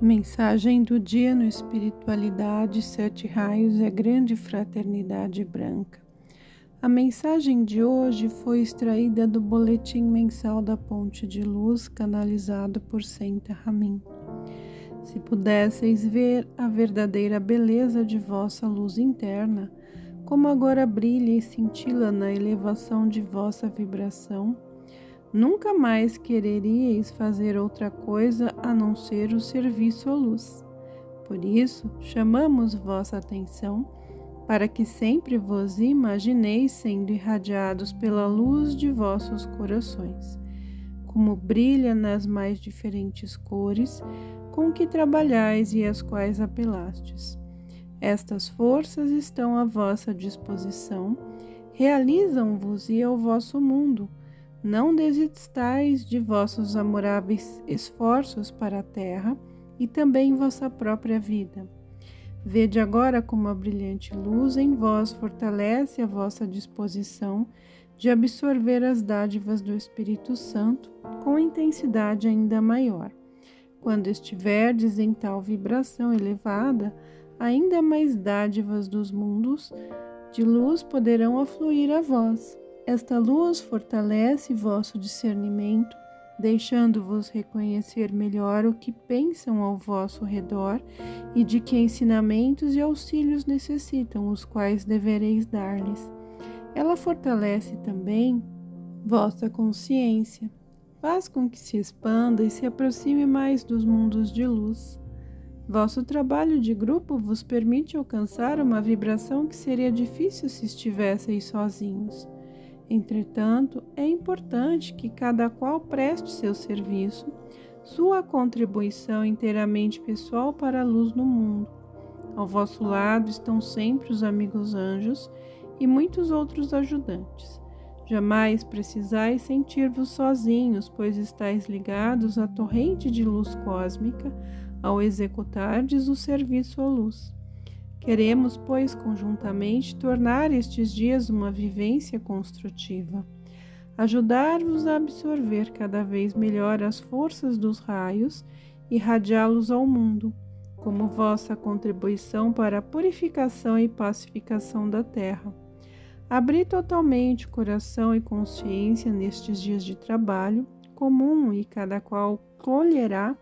Mensagem do dia no Espiritualidade Sete Raios é Grande Fraternidade Branca. A mensagem de hoje foi extraída do Boletim Mensal da Ponte de Luz, canalizado por Senta Ramin. Se pudesseis ver a verdadeira beleza de vossa luz interna, como agora brilha e cintila na elevação de vossa vibração, Nunca mais quereríeis fazer outra coisa a não ser o serviço à luz. Por isso, chamamos vossa atenção para que sempre vos imagineis sendo irradiados pela luz de vossos corações, como brilha nas mais diferentes cores com que trabalhais e às quais apelastes. Estas forças estão à vossa disposição, realizam-vos e ao vosso mundo não desistais de vossos amoráveis esforços para a terra e também vossa própria vida. Vede agora como a brilhante luz em vós fortalece a vossa disposição de absorver as dádivas do Espírito Santo com intensidade ainda maior. Quando estiverdes em tal vibração elevada, ainda mais dádivas dos mundos de luz poderão afluir a vós esta luz fortalece vosso discernimento, deixando-vos reconhecer melhor o que pensam ao vosso redor e de que ensinamentos e auxílios necessitam, os quais devereis dar-lhes. Ela fortalece também vossa consciência, faz com que se expanda e se aproxime mais dos mundos de luz. Vosso trabalho de grupo vos permite alcançar uma vibração que seria difícil se estivesseis sozinhos. Entretanto, é importante que cada qual preste seu serviço, sua contribuição inteiramente pessoal para a luz no mundo. Ao vosso lado estão sempre os amigos anjos e muitos outros ajudantes. Jamais precisais sentir-vos sozinhos, pois estáis ligados à torrente de luz cósmica ao executardes o serviço à luz. Queremos, pois, conjuntamente tornar estes dias uma vivência construtiva, ajudar-vos a absorver cada vez melhor as forças dos raios e radiá-los ao mundo, como vossa contribuição para a purificação e pacificação da terra. Abrir totalmente coração e consciência nestes dias de trabalho comum e cada qual colherá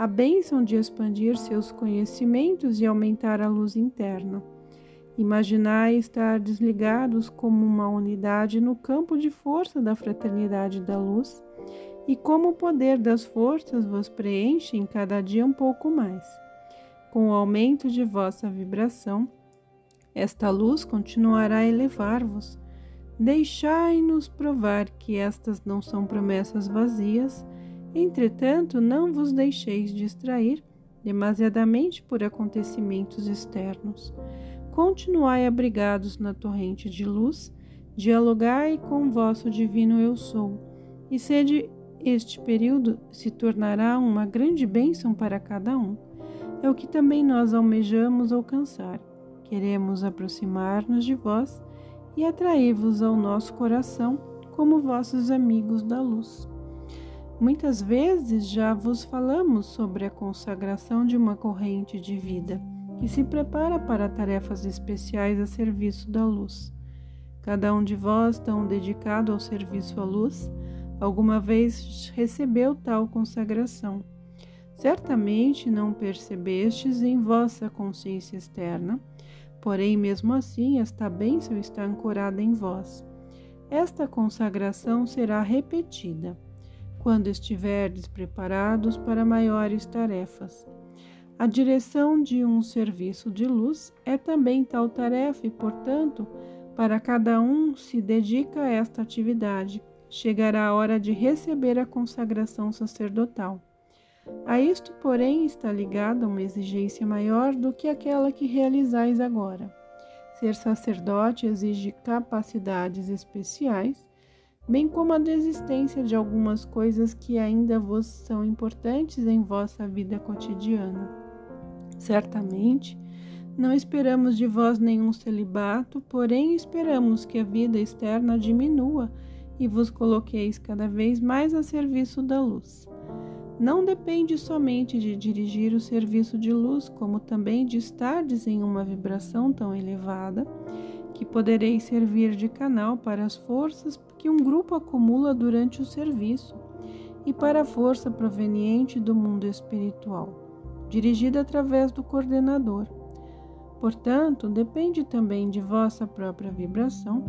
a bênção de expandir seus conhecimentos e aumentar a luz interna. Imaginai estar desligados como uma unidade no campo de força da fraternidade da luz e como o poder das forças vos preenche cada dia um pouco mais. Com o aumento de vossa vibração, esta luz continuará a elevar-vos. Deixai-nos provar que estas não são promessas vazias Entretanto, não vos deixeis distrair demasiadamente por acontecimentos externos. Continuai abrigados na torrente de luz, dialogai com vosso divino Eu Sou, e sede este período se tornará uma grande bênção para cada um. É o que também nós almejamos alcançar. Queremos aproximar-nos de vós e atrair-vos ao nosso coração como vossos amigos da luz. Muitas vezes já vos falamos sobre a consagração de uma corrente de vida que se prepara para tarefas especiais a serviço da luz. Cada um de vós, tão dedicado ao serviço à luz, alguma vez recebeu tal consagração. Certamente não percebestes em vossa consciência externa, porém, mesmo assim, esta bênção está ancorada em vós. Esta consagração será repetida quando estiverdes preparados para maiores tarefas. A direção de um serviço de luz é também tal tarefa e, portanto, para cada um se dedica a esta atividade, chegará a hora de receber a consagração sacerdotal. A isto, porém, está ligada uma exigência maior do que aquela que realizais agora. Ser sacerdote exige capacidades especiais bem como a desistência de algumas coisas que ainda vos são importantes em vossa vida cotidiana. Certamente, não esperamos de vós nenhum celibato, porém esperamos que a vida externa diminua e vos coloqueis cada vez mais a serviço da luz. não depende somente de dirigir o serviço de luz, como também de estardes em uma vibração tão elevada que podereis servir de canal para as forças que um grupo acumula durante o serviço e para a força proveniente do mundo espiritual, dirigida através do coordenador. Portanto, depende também de vossa própria vibração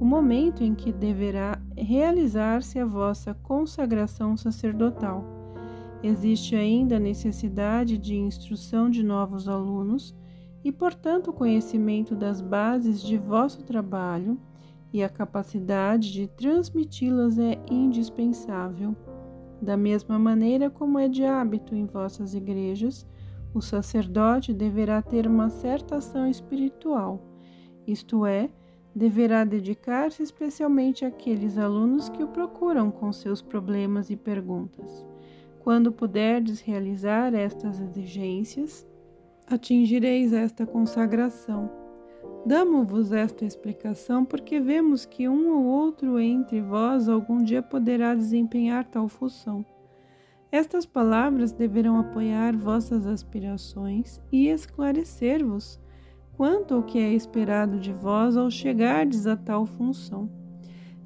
o momento em que deverá realizar-se a vossa consagração sacerdotal. Existe ainda a necessidade de instrução de novos alunos e, portanto, o conhecimento das bases de vosso trabalho e a capacidade de transmiti-las é indispensável. Da mesma maneira como é de hábito em vossas igrejas, o sacerdote deverá ter uma certa ação espiritual, isto é, deverá dedicar-se especialmente àqueles alunos que o procuram com seus problemas e perguntas. Quando puderdes realizar estas exigências, atingireis esta consagração. Damo-vos esta explicação porque vemos que um ou outro entre vós algum dia poderá desempenhar tal função. Estas palavras deverão apoiar vossas aspirações e esclarecer-vos quanto ao que é esperado de vós ao chegardes a tal função.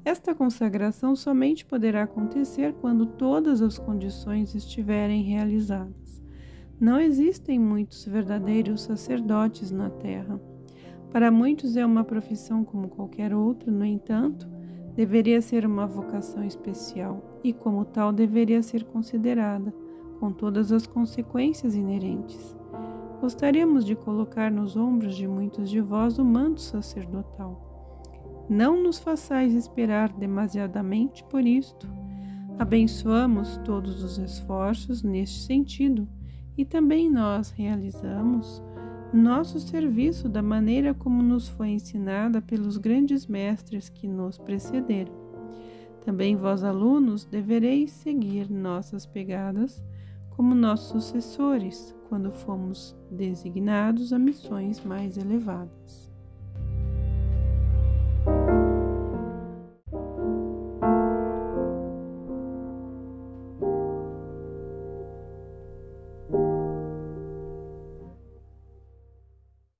Esta consagração somente poderá acontecer quando todas as condições estiverem realizadas. Não existem muitos verdadeiros sacerdotes na terra. Para muitos é uma profissão como qualquer outra, no entanto, deveria ser uma vocação especial e, como tal, deveria ser considerada, com todas as consequências inerentes. Gostaríamos de colocar nos ombros de muitos de vós o manto sacerdotal. Não nos façais esperar demasiadamente por isto. Abençoamos todos os esforços neste sentido e também nós realizamos nosso serviço da maneira como nos foi ensinada pelos grandes mestres que nos precederam. Também vós, alunos, devereis seguir nossas pegadas como nossos sucessores, quando fomos designados a missões mais elevadas.